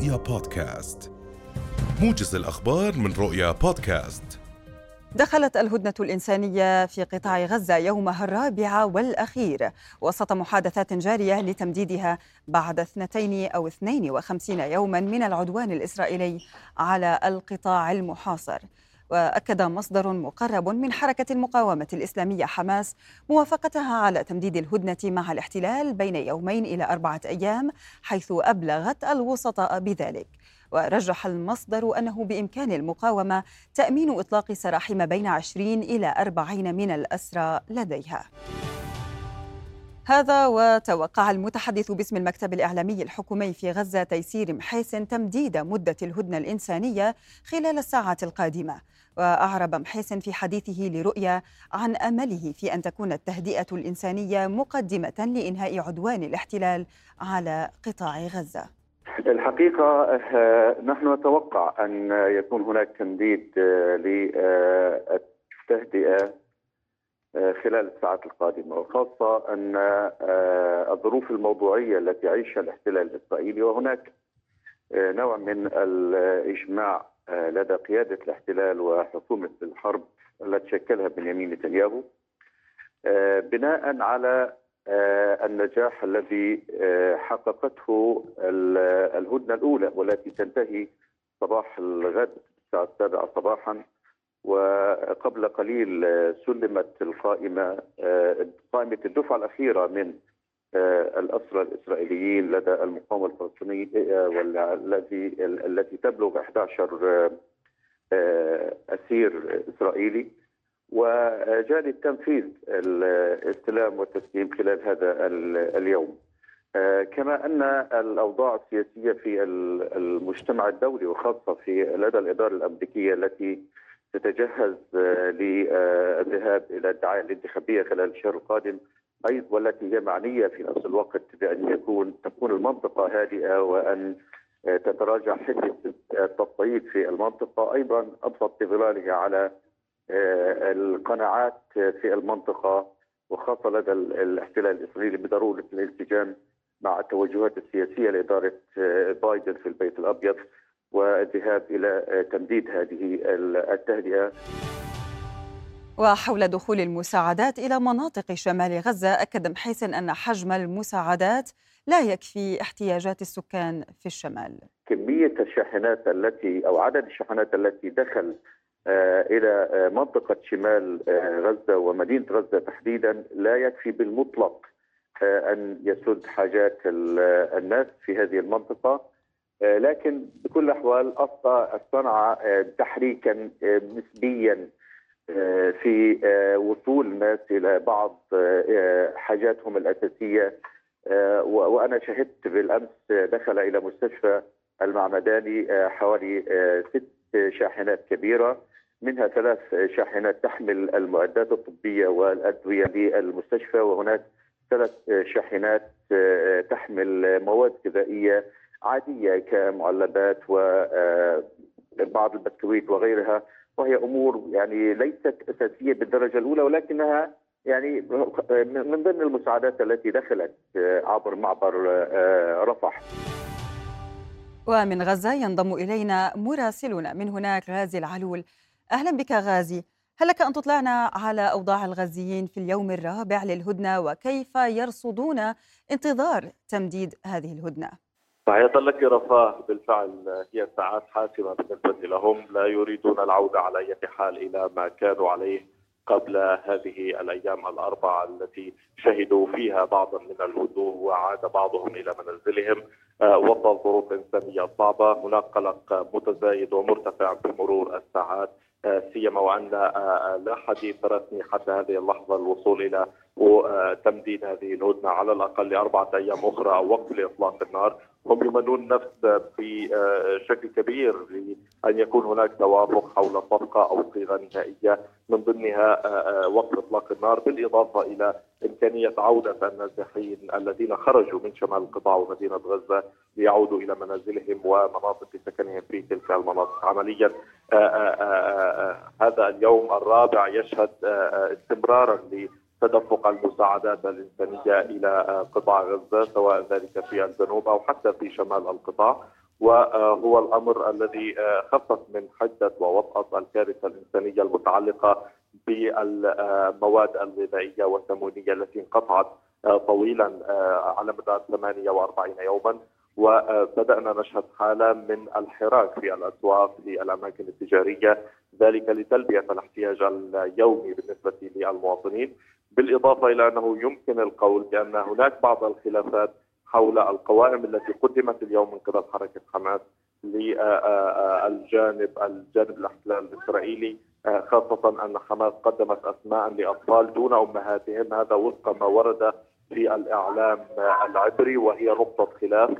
رؤيا بودكاست. موجز الأخبار من رؤيا بودكاست. دخلت الهدنة الإنسانية في قطاع غزة يومها الرابع والأخير. وسط محادثات جارية لتمديدها بعد اثنتين أو اثنين وخمسين يوما من العدوان الإسرائيلي على القطاع المحاصر. وأكد مصدر مقرب من حركة المقاومة الإسلامية حماس موافقتها على تمديد الهدنة مع الاحتلال بين يومين إلى أربعة أيام حيث أبلغت الوسطاء بذلك. ورجح المصدر أنه بإمكان المقاومة تأمين إطلاق سراح ما بين 20 إلى 40 من الأسرى لديها. هذا وتوقع المتحدث باسم المكتب الإعلامي الحكومي في غزة تيسير محيسن تمديد مدة الهدنة الإنسانية خلال الساعات القادمة. وأعرب محيسن في حديثه لرؤيا عن أمله في أن تكون التهدئة الإنسانية مقدمة لإنهاء عدوان الاحتلال على قطاع غزة. الحقيقة آه، نحن نتوقع أن يكون هناك تمديد للتهدئة آه، خلال الساعات القادمة وخاصة أن الظروف الموضوعية التي يعيشها الاحتلال الإسرائيلي وهناك نوع من الإجماع لدى قيادة الاحتلال وحكومة الحرب التي شكلها بنيامين نتنياهو بناء على آه، النجاح الذي آه، حققته الهدنة الأولى والتي تنتهي صباح الغد الساعة السابعة صباحا وقبل قليل آه، سلمت القائمة قائمة الدفعة الأخيرة من الأسرى الإسرائيليين لدى المقاومة الفلسطينيه والذي التي تبلغ 11 أسير إسرائيلي. وجاري التنفيذ الاستلام والتسليم خلال هذا اليوم. آه، كما أن الأوضاع السياسية في المجتمع الدولي وخاصة في لدى الإدارة الأمريكية التي تتجهز آه، للذهاب إلى الدعاية الانتخابية خلال الشهر القادم أيضا والتي هي معنية في نفس الوقت بأن يكون تكون المنطقة هادئة وأن آه، تتراجع حده التصعيد في المنطقة. أيضا ابسط في ظلالها على آه، القناعات في المنطقة وخاصة لدى الاحتلال الإسرائيلي بضرورة الالتزام مع التوجهات السياسية لإدارة بايدن في البيت الأبيض. والذهاب إلى آه، تمديد هذه التهدئة وحول دخول المساعدات إلى مناطق شمال غزة أكد محيسن أن حجم المساعدات لا يكفي احتياجات السكان في الشمال. كمية الشاحنات التي أو عدد الشاحنات التي دخل آه، إلى آه، منطقة شمال غزة ومدينة غزة تحديدا لا يكفي بالمطلق أن يسد حاجات الناس في هذه المنطقة لكن بكل الاحوال صنع تحريكا نسبيا في وصول الناس إلى بعض حاجاتهم الأساسية. وأنا شهدت بالأمس دخل إلى مستشفى المعمداني حوالي ست شاحنات كبيرة. منها ثلاث شاحنات تحمل المعدات الطبية والأدوية للمستشفى وهناك ثلاث شاحنات آه، تحمل مواد غذائية عادية كمعلبات وبعض آه، البسكويت وغيرها وهي أمور يعني ليست أساسية بالدرجة الأولى ولكنها يعني من ضمن المساعدات التي دخلت آه، عبر معبر رفح. ومن غزة ينضم إلينا مراسلنا من هناك غازي العلول أهلا بك غازي هل لك أن تطلعنا على أوضاع الغزيين في اليوم الرابع للهدنة وكيف يرصدون انتظار تمديد هذه الهدنة؟ تحية لك رفاه. بالفعل هي ساعات حاسمة بالنسبة لهم لا يريدون العودة على أي حال إلى ما كانوا عليه قبل هذه الأيام الأربعة التي شهدوا فيها بعضا من الهدوء وعاد بعضهم إلى منازلهم آه، وسط ظروف إنسانية صعبة هناك قلق متزايد ومرتفع بمرور الساعات. آه، سيما وأن آه، لا حديث رسمي حتى هذه اللحظة الوصول إلى وتمديد هذه الهدنة على الأقل لاربعه أيام أخرى أو وقف لاطلاق النار. هم يمنون نفس بشكل كبير لأن يكون هناك توافق حول صفقة أو صيغة نهائية. من ضمنها وقف إطلاق النار بالإضافة إلى إمكانية عودة النازحين الذين خرجوا من شمال القطاع ومدينة غزة ليعودوا إلى منازلهم ومناطق سكنهم في تلك المناطق. عمليا هذا اليوم الرابع يشهد استمرارا تدفق المساعدات الإنسانية إلى قطاع غزة سواء ذلك في الجنوب أو حتى في شمال القطاع. وهو الأمر الذي خفف من حدة ووطأة الكارثة الإنسانية المتعلقة بالمواد الغذائية والسمونيه التي انقطعت طويلا على مدار 48 يوما. وبدأنا نشهد حالة من الحراك في الاسواق في الأماكن التجارية ذلك لتلبية الاحتياج اليومي بالنسبة للمواطنين. بالإضافة إلى أنه يمكن القول بأن هناك بعض الخلافات حول القوائم التي قدمت اليوم من قبل حركة حماس للجانب الجانب الاحتلال الإسرائيلي. خاصة أن حماس قدمت أسماء لأطفال دون أمهاتهم. هذا وفق ما ورد في الإعلام العبري وهي نقطة خلاف.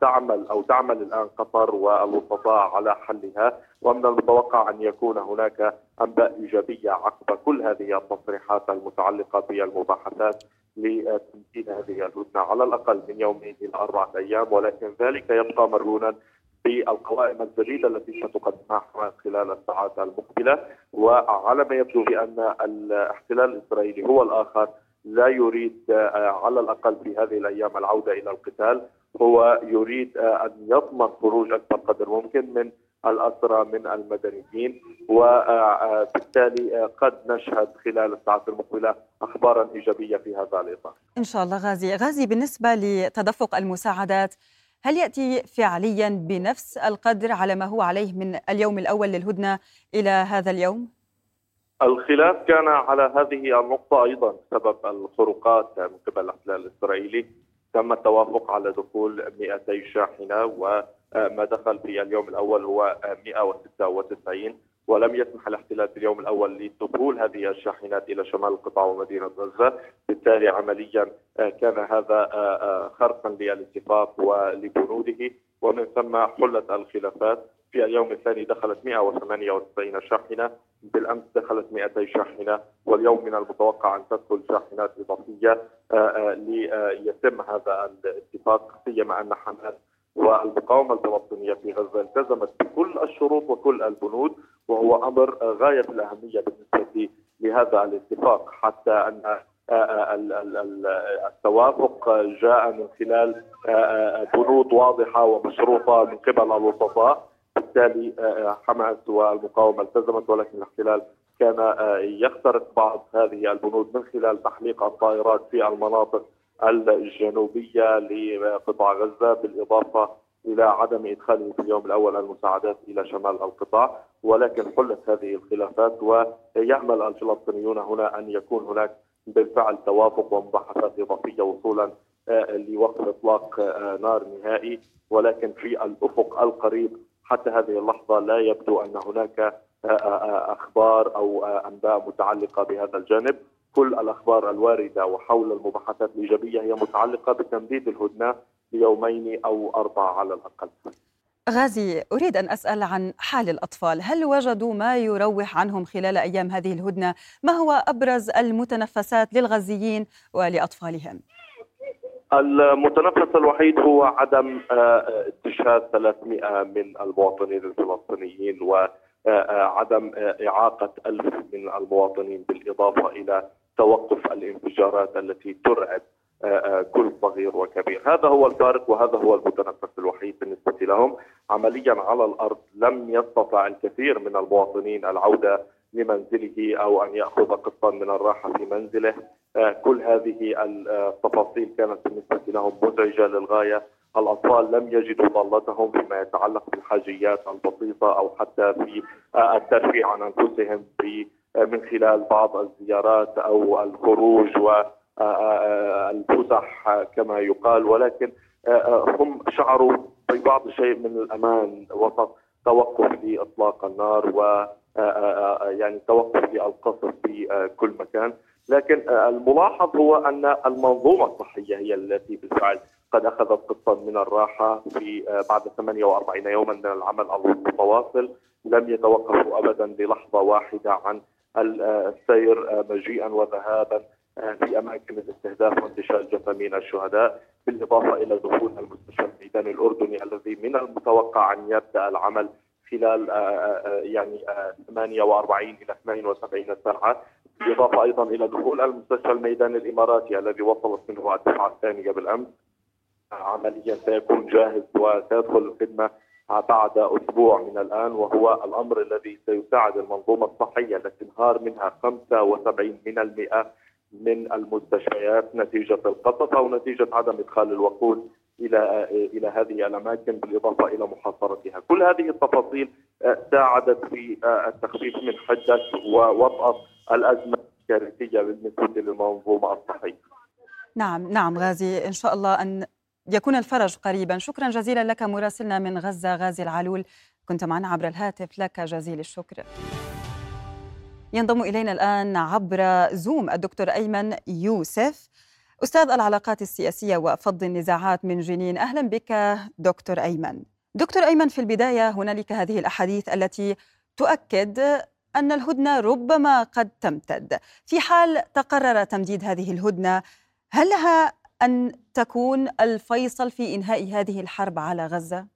تعمل أو تعمل الآن قطر والوسطاء على حلها. ومن المتوقع أن يكون هناك انباء إيجابية عقب كل هذه التصريحات المتعلقة بالمباحثات لتمكين هذه الهدنة على الأقل من يومين إلى أربعة أيام ولكن ذلك يبقى مرهونا بالقوائم الجديده التي ستقدمها حماس خلال الساعات المقبلة. وعلى ما يبدو بأن الاحتلال الإسرائيلي هو الآخر لا يريد على الأقل في هذه الأيام العودة إلى القتال هو يريد أن يضمن خروج أكبر قدر ممكن من الأسرى من المدنيين وبالتالي آه، قد نشهد خلال الساعات المقبلة أخبارا إيجابية في هذا الإطار. إن شاء الله غازي، غازي بالنسبة لتدفق المساعدات هل يأتي فعليا بنفس القدر على ما هو عليه من اليوم الأول للهدنة إلى هذا اليوم؟ الخلاف كان على هذه النقطة أيضا بسبب الخروقات من قبل الاحتلال الإسرائيلي تم التوافق على دخول 200 شاحنة وما دخل في اليوم الأول هو 196 ولم يسمح الاحتلال في اليوم الأول لدخول هذه الشاحنات إلى شمال القطاع ومدينة غزة، بالتالي عمليا كان هذا خرقا للاتفاق ولبنوده ومن ثم حلت الخلافات. في اليوم الثاني دخلت 198 شاحنة. بالأمس دخلت 200 شاحنة. واليوم من المتوقع أن تدخل شاحنات إضافية آه، آه، ليتم هذا الاتفاق سيما أن حماس والمقاومه الفلسطينيه في غزة التزمت بكل الشروط وكل البنود وهو أمر غاية الأهمية بالنسبة لهذا الاتفاق. حتى آه، التوافق جاء من خلال بنود واضحة ومشروطة من قبل الوسطاء. بالتالي حماس والمقاومة التزمت ولكن الاحتلال كان يخترق بعض هذه البنود من خلال تحليق الطائرات في المناطق الجنوبية لقطاع غزة بالإضافة إلى عدم ادخاله في اليوم الأول المساعدات إلى شمال القطاع. ولكن حلت هذه الخلافات ويامل الفلسطينيون هنا أن يكون هناك بالفعل توافق ومباحثات إضافية وصولا لوقف إطلاق نار نهائي. ولكن في الأفق القريب حتى هذه اللحظة لا يبدو أن هناك آه، آه، آه، أخبار أو أنباء متعلقة بهذا الجانب. كل الأخبار الواردة وحول المباحثات الإيجابية هي متعلقة بتمديد الهدنة ليومين أو أربعة على الأقل. غازي أريد أن أسأل عن حال الأطفال، هل وجدوا ما يروح عنهم خلال أيام هذه الهدنة؟ ما هو أبرز المتنفسات للغزيين ولأطفالهم؟ المتنفس الوحيد هو عدم آه، استشهاد 300 من المواطنين الفلسطينيين وعدم آه، آه، إعاقة ألف من المواطنين بالإضافة إلى توقف الانفجارات التي ترعب كل صغير وكبير. هذا هو الفارق وهذا هو المتنفس الوحيد بالنسبة لهم. عمليا على الأرض لم يستطع الكثير من المواطنين العودة لمنزله أو أن يأخذ قسطا من الراحة في منزله. آه، كل هذه التفاصيل كانت بالنسبة لهم مزعجة للغاية. الأطفال لم يجدوا ضالتهم فيما يتعلق بالحاجيات البسيطة أو حتى في آه، الترفيه عن أنفسهم آه، من خلال بعض الزيارات أو الخروج والفسح كما يقال. ولكن هم شعروا ببعض الشيء من الأمان وسط توقف لإطلاق النار و آه، آه، آه، يعني توقف للقصف في كل مكان. لكن الملاحظ هو أن المنظومة الصحية هي التي بالفعل قد اخذت قسطا من الراحة في بعد 48 يوما من العمل المتواصل لم يتوقفوا ابدا للحظة واحدة عن السير مجيئا وذهابا في أماكن الاستهداف وانتشال جثامين الشهداء بالإضافة إلى دخول المستشفى الميداني الأردني الذي من المتوقع أن يبدأ العمل خلال آه، آه، آه، يعني 48 إلى 72 ساعة بالإضافة أيضا إلى دخول المستشفى الميداني الإماراتي الذي وصلت منه الدفعه الثانية بالأمس. عمليا سيكون جاهز وسيدخل الخدمة بعد أسبوع من الآن وهو الأمر الذي سيساعد المنظومة الصحية التي انهار منها 75 من المئة من المستشفيات نتيجة القصف ونتيجه عدم إدخال الوقود إلى إلى هذه الأماكن بالإضافة إلى محاصرتها، كل هذه التفاصيل آه، ساعدت في آه، التخفيف من حده ووطأة الأزمة الكارثية بالنسبة للمنظومة الصحية. نعم نعم غازي إن شاء الله أن يكون الفرج قريبا. شكرا جزيلا لك مراسلنا من غزة غازي العلول. كنت معنا عبر الهاتف لك جزيل الشكر. ينضم إلينا الآن عبر زوم الدكتور أيمن يوسف أستاذ العلاقات السياسية وفض النزاعات من جنين. أهلا بك دكتور أيمن. دكتور أيمن في البداية هنالك هذه الأحاديث التي تؤكد أن الهدنة ربما قد تمتد. في حال تقرر تمديد هذه الهدنة هل لها أن تكون الفيصل في إنهاء هذه الحرب على غزة؟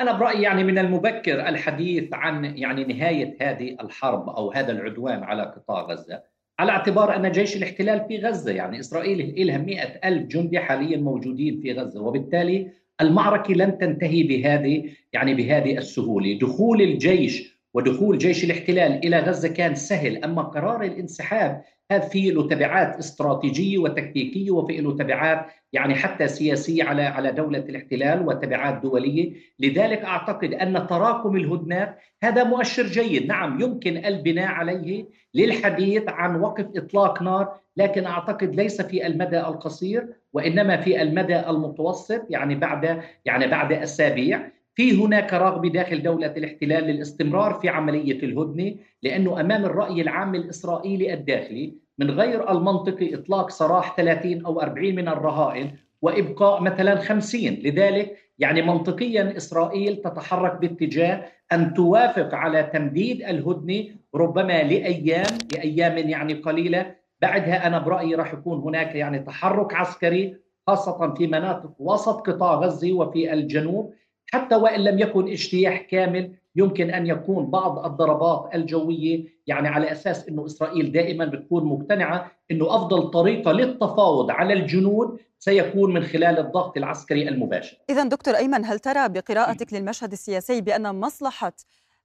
أنا برأيي يعني من المبكر الحديث عن يعني نهاية هذه الحرب أو هذا العدوان على قطاع غزة على اعتبار أن جيش الاحتلال في غزة يعني إسرائيل لها مئة ألف جندي حاليا موجودين في غزة وبالتالي المعركة لن تنتهي بهذه يعني بهذه السهولة دخول الجيش ودخول جيش الاحتلال إلى غزة كان سهل أما قرار الانسحاب هذا فيه له تبعات استراتيجيه وتكتيكيه وفيه له تبعات يعني حتى سياسيه على على دولة الاحتلال وتبعات دولية، لذلك أعتقد أن تراكم الهدنات هذا مؤشر جيد، نعم يمكن البناء عليه للحديث عن وقف إطلاق نار، لكن أعتقد ليس في المدى القصير وإنما في المدى المتوسط يعني بعد يعني بعد أسابيع، في هناك رغبة داخل دولة الاحتلال للاستمرار في عملية الهدنة لأنه أمام الرأي العام الإسرائيلي الداخلي من غير المنطقي إطلاق سراح 30 أو 40 من الرهائن وإبقاء مثلا 50 لذلك يعني منطقيا إسرائيل تتحرك باتجاه أن توافق على تمديد الهدنة ربما لأيام لأيام يعني قليلة. بعدها أنا برأيي راح يكون هناك يعني تحرك عسكري خاصة في مناطق وسط قطاع غزة وفي الجنوب. حتى وإن لم يكن اجتياح كامل يمكن أن يكون بعض الضربات الجوية يعني على أساس إنه إسرائيل دائما بتكون مقتنعة إنه أفضل طريقة للتفاوض على الجنود سيكون من خلال الضغط العسكري المباشر. اذا دكتور أيمن هل ترى بقراءتك للمشهد السياسي بأن مصلحة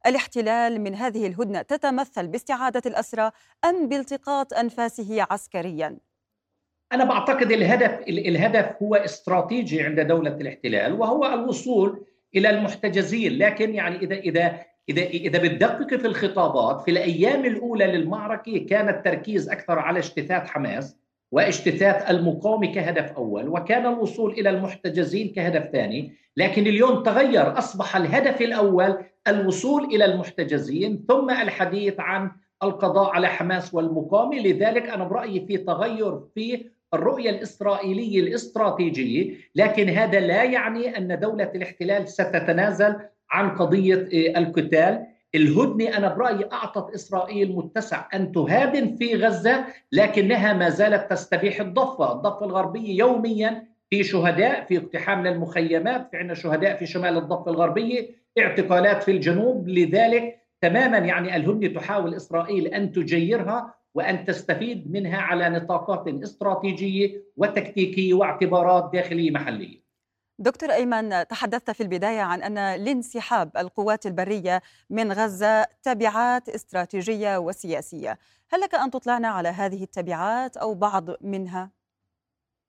الاحتلال من هذه الهدنة تتمثل باستعادة الأسرى أم بالتقاط أنفاسه عسكريا؟ أنا بعتقد الهدف الهدف هو استراتيجي عند دولة الاحتلال وهو الوصول إلى المحتجزين. لكن يعني إذا إذا إذا إذا بتدقق في الخطابات في الأيام الأولى للمعركة كان التركيز أكثر على اجتثاث حماس واجتثاث المقاومه كهدف أول وكان الوصول إلى المحتجزين كهدف ثاني. لكن اليوم تغير أصبح الهدف الأول الوصول إلى المحتجزين ثم الحديث عن القضاء على حماس والمقاومة. لذلك أنا برأيي في تغير في الرؤية الإسرائيلية الاستراتيجية، لكن هذا لا يعني أن دولة الاحتلال ستتنازل عن قضية آه، القتال، الهدنة أنا برأيي أعطت إسرائيل متسع أن تهادن في غزة لكنها ما زالت تستبيح الضفة، الضفة الغربية يوميا في شهداء في اقتحام للمخيمات، في عندنا شهداء في شمال الضفة الغربية، اعتقالات في الجنوب، لذلك تماما يعني الهدنة تحاول إسرائيل أن تجيرها. وأن تستفيد منها على نطاقات استراتيجية وتكتيكية واعتبارات داخلية محلية. دكتور أيمن تحدثت في البداية عن أن لانسحاب القوات البرية من غزة تبعات استراتيجية وسياسية، هل لك أن تطلعنا على هذه التبعات أو بعض منها؟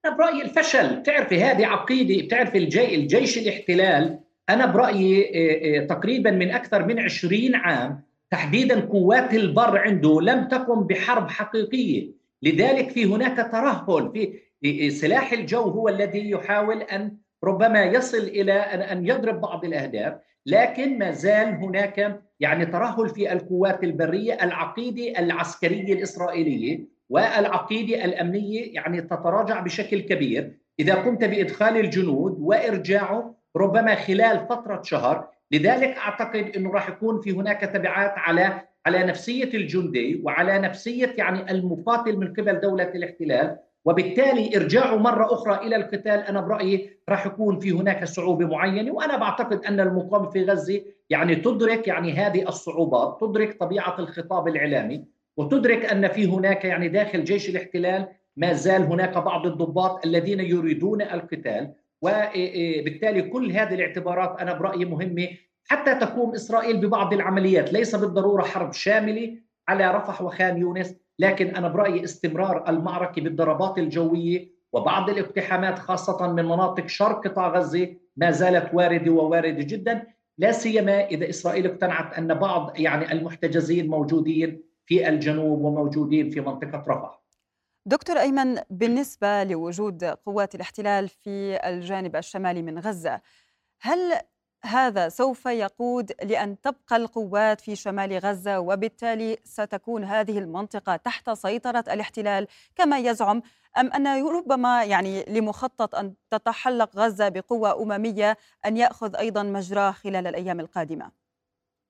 أنا برأيي الفشل، بتعرفي هذه عقيدة، بتعرفي الجي الجيش الاحتلال أنا برأيي آه، آه، تقريبا من أكثر من 20 عام تحديدا قوات البر عنده لم تقم بحرب حقيقية. لذلك في هناك ترهل في سلاح الجو هو الذي يحاول أن ربما يصل إلى ان يضرب بعض الأهداف لكن ما زال هناك يعني ترهل في القوات البرية العقيدة العسكرية الإسرائيلية والعقيدة الأمنية يعني تتراجع بشكل كبير. إذا قمت بإدخال الجنود وإرجاعه ربما خلال فترة شهر لذلك أعتقد إنه راح يكون في هناك تبعات على على نفسية الجندي وعلى نفسية يعني المقاتل من قبل دولة الاحتلال. وبالتالي ارجاعه مرة أخرى إلى القتال أنا برأيي راح يكون في هناك صعوبة معينة. وأنا بعتقد أن المقاومة في غزة يعني تدرك يعني هذه الصعوبات، تدرك طبيعة الخطاب الإعلامي وتدرك أن في هناك يعني داخل جيش الاحتلال ما زال هناك بعض الضباط الذين يريدون القتال. وبالتالي كل هذه الاعتبارات أنا برأيي مهمة حتى تقوم إسرائيل ببعض العمليات ليس بالضرورة حرب شاملة على رفح وخان يونس لكن أنا برأيي استمرار المعركة بالضربات الجوية وبعض الاقتحامات خاصة من مناطق شرق قطاع غزة ما زالت واردة وواردة جدا لا سيما إذا إسرائيل اقتنعت أن بعض يعني المحتجزين موجودين في الجنوب وموجودين في منطقة رفح. دكتور أيمن بالنسبة لوجود قوات الاحتلال في الجانب الشمالي من غزة هل هذا سوف يقود لأن تبقى القوات في شمال غزة وبالتالي ستكون هذه المنطقة تحت سيطرة الاحتلال كما يزعم أم أن ربما يعني لمخطط أن تتحلق غزة بقوة أممية أن يأخذ أيضا مجراه خلال الأيام القادمة؟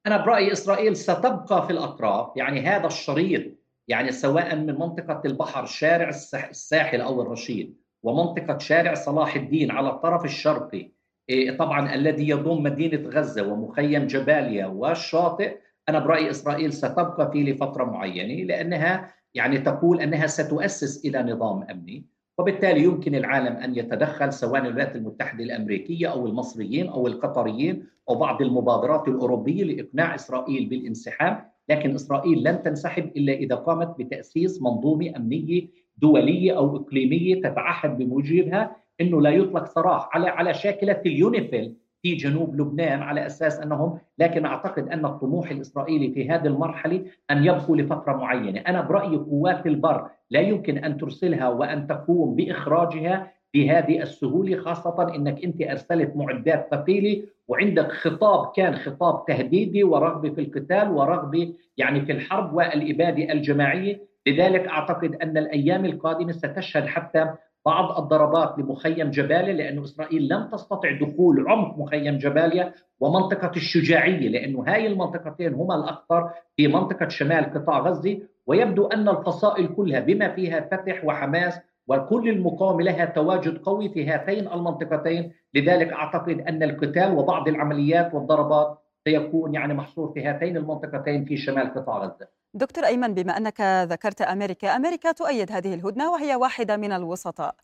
أنا برايي إسرائيل ستبقى في الاطراف يعني هذا الشريط يعني سواء من منطقة البحر شارع الساحل أو الرشيد ومنطقة شارع صلاح الدين على الطرف الشرقي إيه، طبعا الذي يضم مدينة غزة ومخيم جباليا والشاطئ أنا برايي إسرائيل ستبقى فيه لفترة معينة لأنها يعني تقول أنها ستؤسس إلى نظام أمني وبالتالي يمكن العالم أن يتدخل سواء الولايات المتحدة الأمريكية أو المصريين أو القطريين أو بعض المبادرات الأوروبية لإقناع إسرائيل بالانسحاب، لكن إسرائيل لن تنسحب إلا إذا قامت بتأسيس منظومة أمنية دولية أو إقليمية تتعهد بموجبها إنه لا يطلق سراح على على شاكلة اليونيفيل في جنوب لبنان على أساس أنهم لكن أعتقد أن الطموح الإسرائيلي في هذه المرحلة أن يبقوا لفترة معينة، أنا برأيي قوات البر لا يمكن أن ترسلها وأن تقوم بإخراجها بهذه السهولة خاصة إنك أنت أرسلت معدات ثقيلة وعندك خطاب كان خطاب تهديدي ورغبة في القتال ورغبة يعني في الحرب والإبادة الجماعية، لذلك أعتقد أن الأيام القادمة ستشهد حتى بعض الضربات لمخيم جباليا لأن إسرائيل لم تستطع دخول عمق مخيم جباليا ومنطقة الشجاعية لأنه هاي المنطقتين هما الأخطر في منطقة شمال قطاع غزة. ويبدو أن الفصائل كلها بما فيها فتح وحماس وكل المقاومة لها تواجد قوي في هاتين المنطقتين. لذلك أعتقد أن القتال وبعض العمليات والضربات سيكون يعني محصور في هاتين المنطقتين في شمال قطاع غزة. دكتور أيمن بما أنك ذكرت أمريكا أمريكا تؤيد هذه الهدنة وهي واحدة من الوسطاء.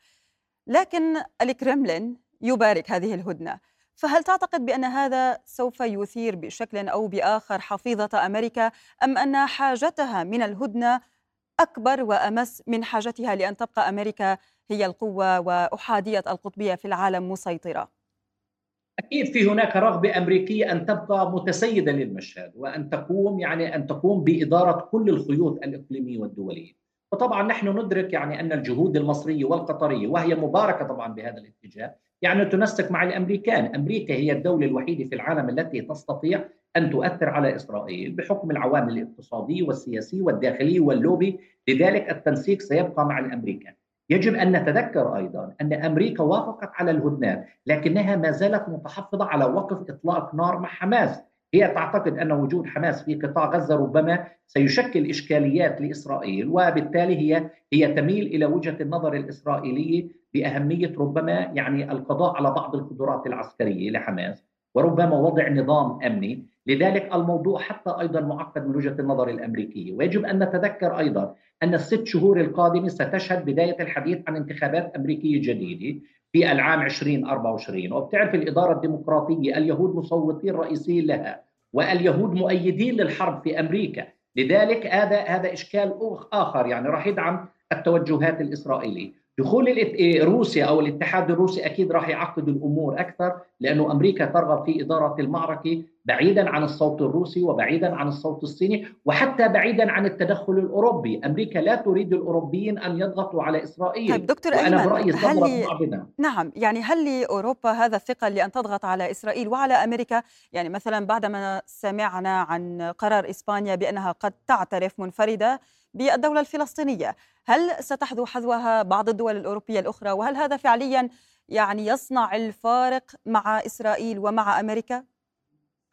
لكن الكرملين يبارك هذه الهدنة. فهل تعتقد بأن هذا سوف يثير بشكل أو بآخر حفيظة أمريكا أم أن حاجتها من الهدنة أكبر وأمس من حاجتها لأن تبقى أمريكا هي القوة وأحادية القطبية في العالم مسيطرة؟ أكيد في هناك رغبة أمريكية أن تبقى متسيدة للمشهد وأن تقوم يعني أن تقوم بإدارة كل الخيوط الإقليمية والدولية. وطبعا نحن ندرك يعني أن الجهود المصرية والقطرية وهي مباركة طبعا بهذا الاتجاه يعني تنسق مع الأمريكان، أمريكا هي الدولة الوحيدة في العالم التي تستطيع أن تؤثر على إسرائيل بحكم العوامل الاقتصادية والسياسية والداخلية واللوبي، لذلك التنسيق سيبقى مع الأمريكان. يجب أن نتذكر أيضا أن أمريكا وافقت على الهدنات لكنها ما زالت متحفظة على وقف إطلاق نار مع حماس. هي تعتقد أن وجود حماس في قطاع غزة ربما سيشكل إشكاليات لإسرائيل وبالتالي هي هي تميل إلى وجهة النظر الاسرائيليه بأهمية ربما يعني القضاء على بعض القدرات العسكرية لحماس وربما وضع نظام أمني. لذلك الموضوع حتى أيضا معقد من وجهة النظر الأمريكية. ويجب أن نتذكر أيضا أن الست شهور القادمة ستشهد بداية الحديث عن انتخابات أمريكية جديدة. في العام 2024 وبتعرف الإدارة الديمقراطية اليهود مصوتين رئيسيين لها واليهود مؤيدين للحرب في أمريكا. لذلك هذا هذا إشكال آخر يعني راح يدعم التوجهات الإسرائيلية. دخول إيه، روسيا أو الاتحاد الروسي أكيد راح يعقد الأمور أكثر لأنه أمريكا ترغب في إدارة المعركة بعيدا عن الصوت الروسي وبعيدا عن الصوت الصيني وحتى بعيدا عن التدخل الأوروبي، أمريكا لا تريد الأوروبيين أن يضغطوا على إسرائيل. طيب دكتور وأنا برأيي هل نعم يعني هل لأوروبا هذا الثقل لأن تضغط على إسرائيل وعلى أمريكا؟ يعني مثلا بعدما سمعنا عن قرار إسبانيا بأنها قد تعترف منفردة بالدولة الفلسطينية هل ستحذو حذوها بعض الدول الأوروبية الأخرى وهل هذا فعليا يعني يصنع الفارق مع إسرائيل ومع أمريكا؟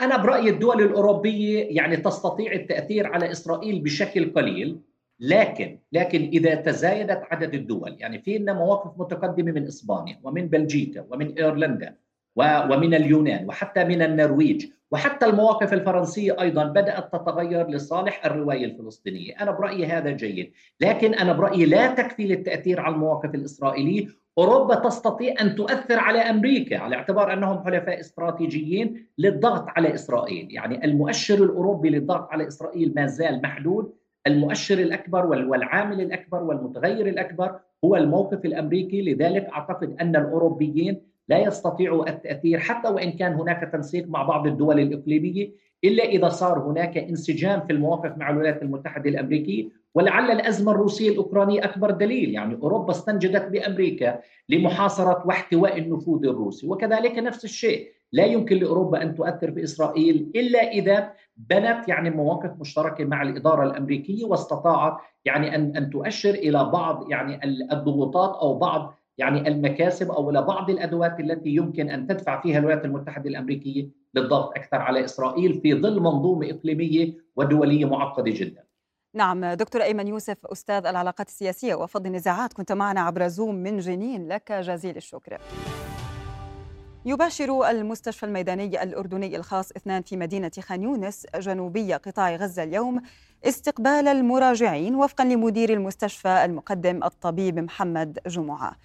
أنا برأيي الدول الأوروبية يعني تستطيع التأثير على إسرائيل بشكل قليل لكن لكن إذا تزايدت عدد الدول يعني في لنا مواقف متقدمة من إسبانيا ومن بلجيكا ومن إيرلندا ومن اليونان وحتى من النرويج وحتى المواقف الفرنسية أيضا بدأت تتغير لصالح الرواية الفلسطينية أنا برأيي هذا جيد لكن أنا برأيي لا تكفي للتأثير على المواقف الإسرائيلية. أوروبا تستطيع أن تؤثر على أمريكا على اعتبار أنهم حلفاء استراتيجيين للضغط على إسرائيل، يعني المؤشر الأوروبي للضغط على إسرائيل ما زال محدود، المؤشر الأكبر والعامل الأكبر والمتغير الأكبر هو الموقف الأمريكي، لذلك أعتقد أن الأوروبيين لا يستطيعوا التأثير حتى وإن كان هناك تنسيق مع بعض الدول الإقليمية إلا إذا صار هناك انسجام في المواقف مع الولايات المتحدة الأمريكية ولعل الأزمة الروسية الأوكرانية أكبر دليل. يعني أوروبا استنجدت بأمريكا لمحاصرة واحتواء النفوذ الروسي. وكذلك نفس الشيء لا يمكن لأوروبا أن تؤثر في اسرائيل إلا إذا بنت يعني مواقف مشتركة مع الإدارة الأمريكية واستطاعت يعني أن أن تؤشر إلى بعض يعني الضغوطات أو بعض يعني المكاسب أو إلى بعض الأدوات التي يمكن أن تدفع فيها الولايات المتحدة الأمريكية للضغط أكثر على إسرائيل في ظل منظومة إقليمية ودولية معقدة جدا. نعم دكتور أيمن يوسف أستاذ العلاقات السياسية وفض النزاعات كنت معنا عبر زوم من جنين لك جزيل الشكر. يباشر المستشفى الميداني الأردني الخاص اثنان في مدينة خان يونس جنوبي قطاع غزة اليوم استقبال المراجعين وفقا لمدير المستشفى المقدم الطبيب محمد جمعة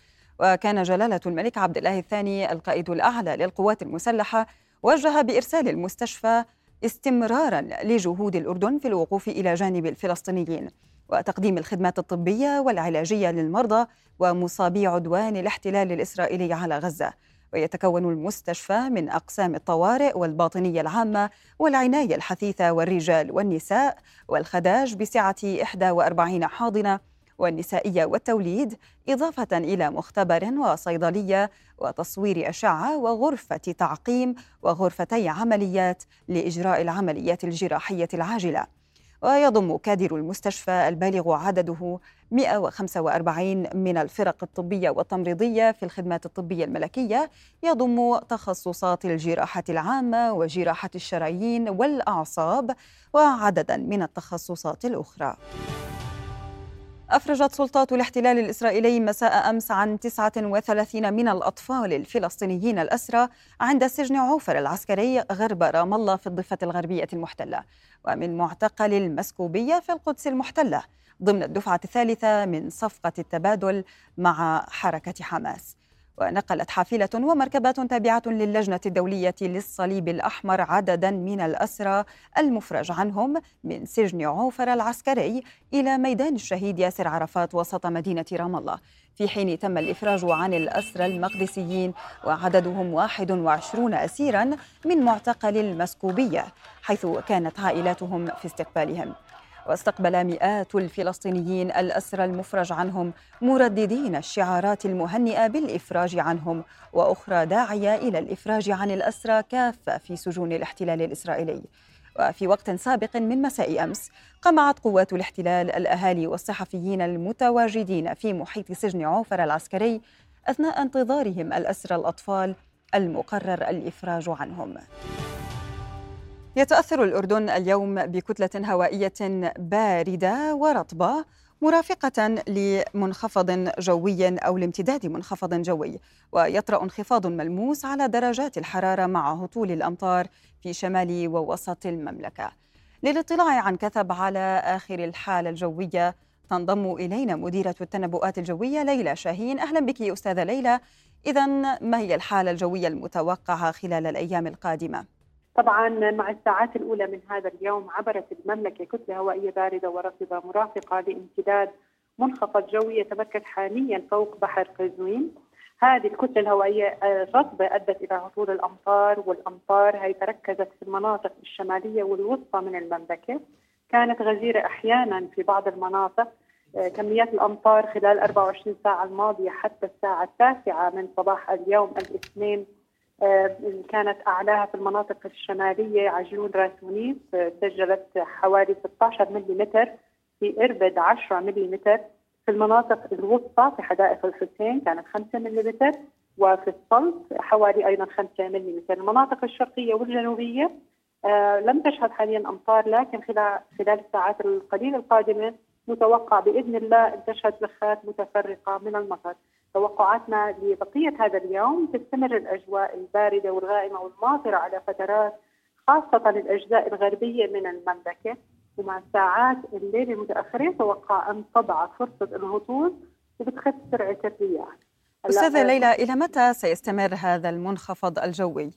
وكان جلالة الملك عبد الله الثاني القائد الأعلى للقوات المسلحة وجه بإرسال المستشفى استمرارا لجهود الأردن في الوقوف إلى جانب الفلسطينيين وتقديم الخدمات الطبية والعلاجية للمرضى ومصابي عدوان الاحتلال الإسرائيلي على غزة. ويتكون المستشفى من أقسام الطوارئ والباطنية العامة والعناية الحثيثة والرجال والنساء والخداج بسعة 41 حاضنة والنسائية والتوليد إضافة إلى مختبر وصيدلية وتصوير أشعة وغرفة تعقيم وغرفتي عمليات لإجراء العمليات الجراحية العاجلة. ويضم كادر المستشفى البالغ عدده 145 من الفرق الطبية والتمريضية في الخدمات الطبية الملكية. يضم تخصصات الجراحة العامة وجراحة الشرايين والأعصاب وعددا من التخصصات الأخرى. أفرجت سلطات الاحتلال الإسرائيلي مساء أمس عن 39 من الأطفال الفلسطينيين الأسرى عند سجن عوفر العسكري غرب رام الله في الضفة الغربية المحتلة ومن معتقل المسكوبية في القدس المحتلة ضمن الدفعة الثالثة من صفقة التبادل مع حركة حماس. ونقلت حافلة ومركبات تابعة للجنة الدولية للصليب الأحمر عددا من الأسرى المفرج عنهم من سجن عوفر العسكري إلى ميدان الشهيد ياسر عرفات وسط مدينة رام الله. في حين تم الإفراج عن الأسرى المقدسيين وعددهم 21 أسيرا من معتقل المسكوبية حيث كانت عائلاتهم في استقبالهم. واستقبل مئات الفلسطينيين الأسرى المفرج عنهم مرددين الشعارات المهنئة بالإفراج عنهم وأخرى داعية إلى الإفراج عن الأسرى كافة في سجون الاحتلال الإسرائيلي وفي وقت سابق من مساء أمس قمعت قوات الاحتلال الأهالي والصحفيين المتواجدين في محيط سجن عوفر العسكري أثناء انتظارهم الاسرى الأطفال المقرر الإفراج عنهم. يتأثر الأردن اليوم بكتلة هوائية باردة ورطبة مرافقة لمنخفض جوي أو لامتداد منخفض جوي ويطرأ انخفاض ملموس على درجات الحرارة مع هطول الأمطار في شمال ووسط المملكة. للاطلاع عن كثب على آخر الحالة الجوية تنضم إلينا مديرة التنبؤات الجوية ليلى شاهين. أهلا بك أستاذة ليلى. إذا ما هي الحالة الجوية المتوقعة خلال الأيام القادمة؟ طبعا مع الساعات الأولى من هذا اليوم عبرت المملكة كتله هوائيه باردة ورطبه مرافقة لامتداد منخفض جوي يتمركز حاليا فوق بحر قزوين. هذه الكتلة الهوائية الرطبه أدت إلى هطول الأمطار والأمطار هي تركزت في المناطق الشمالية والوسطى من المملكة. كانت غزيرة أحيانا في بعض المناطق كميات الأمطار خلال 24 ساعة الماضية حتى الساعة التاسعة من صباح اليوم الاثنين آه، كانت أعلاها في المناطق الشمالية عجلون راس منيف آه، سجلت حوالي 16 ملم في إربد 10 ملم في المناطق الوسطى في حدائق الحسين كانت 5 ملم وفي الصلت حوالي أيضا 5 ملم المناطق الشرقية والجنوبية آه، لم تشهد حاليا أمطار لكن خلال خلال الساعات القليلة القادمة متوقع بإذن الله أن تشهد زخات متفرقة من المطر. توقعاتنا لبقية هذا اليوم تستمر الأجواء الباردة والغائمة والماطرة على فترات خاصة الأجزاء الغربية من المملكة. ومع ساعات الليل المتأخرة توقع أن تضعف فرصة الهطول وبتخف سرعة الرياح. أستاذة ليلى إلى متى سيستمر هذا المنخفض الجوي؟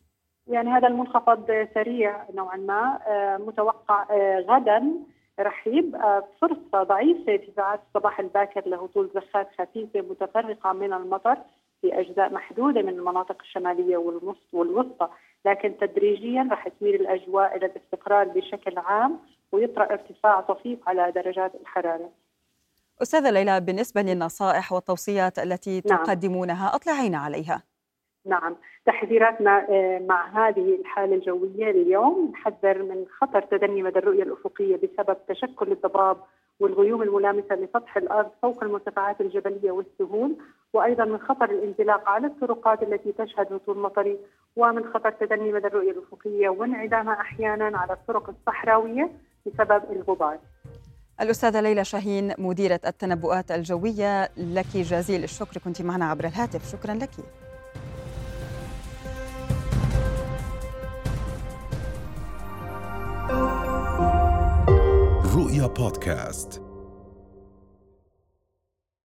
يعني هذا المنخفض سريع نوعا ما متوقع غدا. رح يبقى فرصة ضعيفة في ساعات الصباح الباكر لهطول زخات خفيفة متفرقة من المطر في أجزاء محدودة من المناطق الشمالية والوسطى. لكن تدريجيا رح تميل الأجواء إلى الاستقرار بشكل عام ويطرأ ارتفاع طفيف على درجات الحرارة. أستاذة ليلى بالنسبة للنصائح والتوصيات التي نعم. تقدمونها أطلعينا عليها. نعم. تحذيراتنا آه، مع هذه الحالة الجوية اليوم نحذر من خطر تدني مدى الرؤية الأفقية بسبب تشكل الضباب والغيوم الملامسة لسطح الأرض فوق المرتفعات الجبلية والسهول وأيضا من خطر الانزلاق على الطرقات التي تشهد هطول مطري ومن خطر تدني مدى الرؤية الأفقية وانعدامها أحيانا على الطرق الصحراوية بسبب الغبار. الأستاذة ليلى شاهين مديرة التنبؤات الجوية لك جزيل الشكر كنت معنا عبر الهاتف. شكرا لك. رؤيا بودكاست